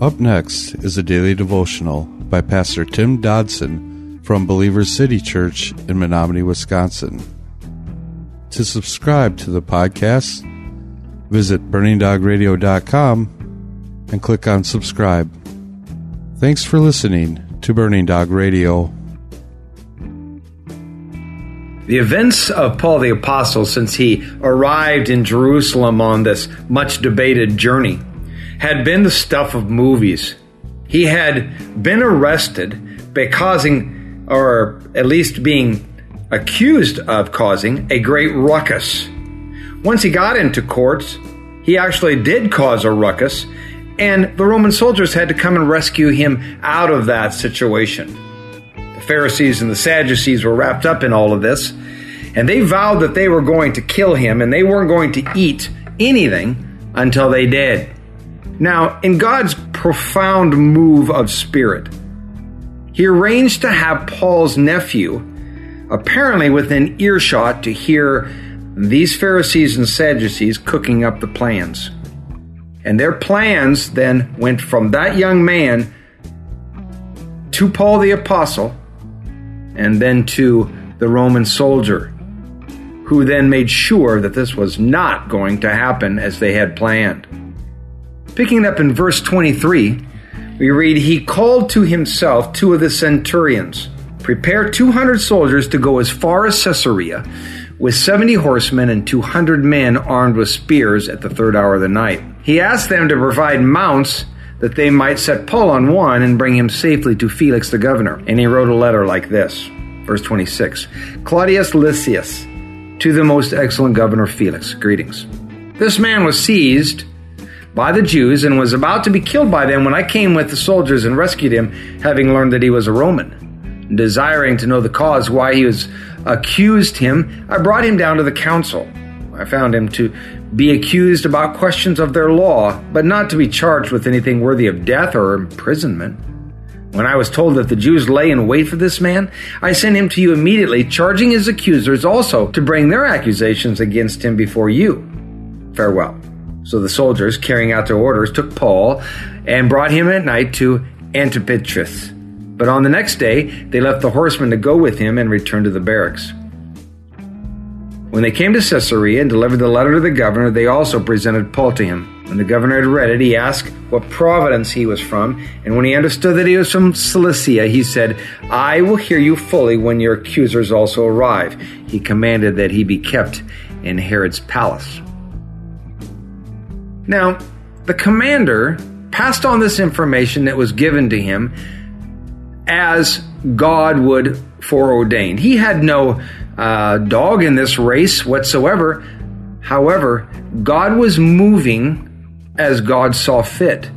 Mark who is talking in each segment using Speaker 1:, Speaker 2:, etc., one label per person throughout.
Speaker 1: Up next is a daily devotional by Pastor Tim Dodson from Believers City Church in Menominee, Wisconsin. To subscribe to the podcast, visit burningdogradio.com and click on subscribe. Thanks for listening to Burning Dog Radio.
Speaker 2: The events of Paul the Apostle since he arrived in Jerusalem on this much debated journey had been the stuff of movies. He had been arrested by causing, or at least being accused of causing, a great ruckus. Once he got into courts, he actually did cause a ruckus, and the Roman soldiers had to come and rescue him out of that situation. The Pharisees and the Sadducees were wrapped up in all of this, and they vowed that they were going to kill him and they weren't going to eat anything until they did. Now, in God's profound move of spirit, he arranged to have Paul's nephew, apparently within earshot, to hear these Pharisees and Sadducees cooking up the plans. And their plans then went from that young man to Paul the Apostle and then to the Roman soldier, who then made sure that this was not going to happen as they had planned. Picking up in verse 23, we read, He called to himself two of the centurions, prepare 200 soldiers to go as far as Caesarea, with 70 horsemen and 200 men armed with spears at the third hour of the night. He asked them to provide mounts that they might set Paul on one and bring him safely to Felix the governor. And he wrote a letter like this. Verse 26 Claudius Lysias, to the most excellent governor Felix, greetings. This man was seized by the Jews and was about to be killed by them when I came with the soldiers and rescued him, having learned that he was a Roman. Desiring to know the cause why he was accused him, I brought him down to the council. I found him to be accused about questions of their law, but not to be charged with anything worthy of death or imprisonment. When I was told that the Jews lay in wait for this man, I sent him to you immediately, charging his accusers also to bring their accusations against him before you. Farewell. So the soldiers, carrying out their orders, took Paul and brought him at night to Antipatris. But on the next day, they left the horsemen to go with him and returned to the barracks. When they came to Caesarea and delivered the letter to the governor, they also presented Paul to him. When the governor had read it, he asked what province he was from, and when he understood that he was from Cilicia, he said, I will hear you fully when your accusers also arrive. He commanded that he be kept in Herod's palace. Now, the commander passed on this information that was given to him as God would foreordain. He had no uh, dog in this race whatsoever. However, God was moving as God saw fit.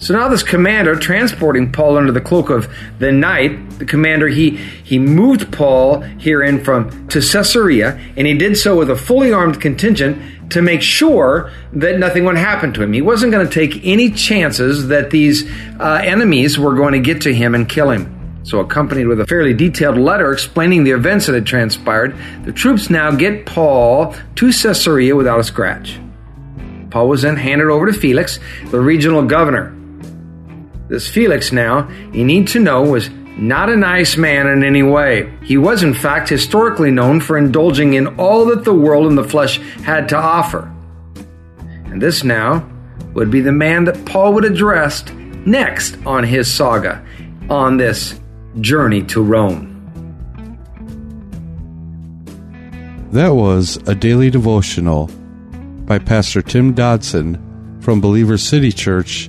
Speaker 2: So now this commander transporting Paul under the cloak of the night, the commander he he moved Paul herein from to Caesarea, and he did so with a fully armed contingent to make sure that nothing would happen to him. He wasn't going to take any chances that these uh, enemies were going to get to him and kill him. So, accompanied with a fairly detailed letter explaining the events that had transpired, the troops now get Paul to Caesarea without a scratch. Paul was then handed over to Felix, the regional governor. This Felix now, you need to know, was not a nice man in any way. He was, in fact, historically known for indulging in all that the world and the flesh had to offer. And this now would be the man that Paul would address next on his saga, on this journey to Rome.
Speaker 1: That was a daily devotional by Pastor Tim Dodson from Believer City Church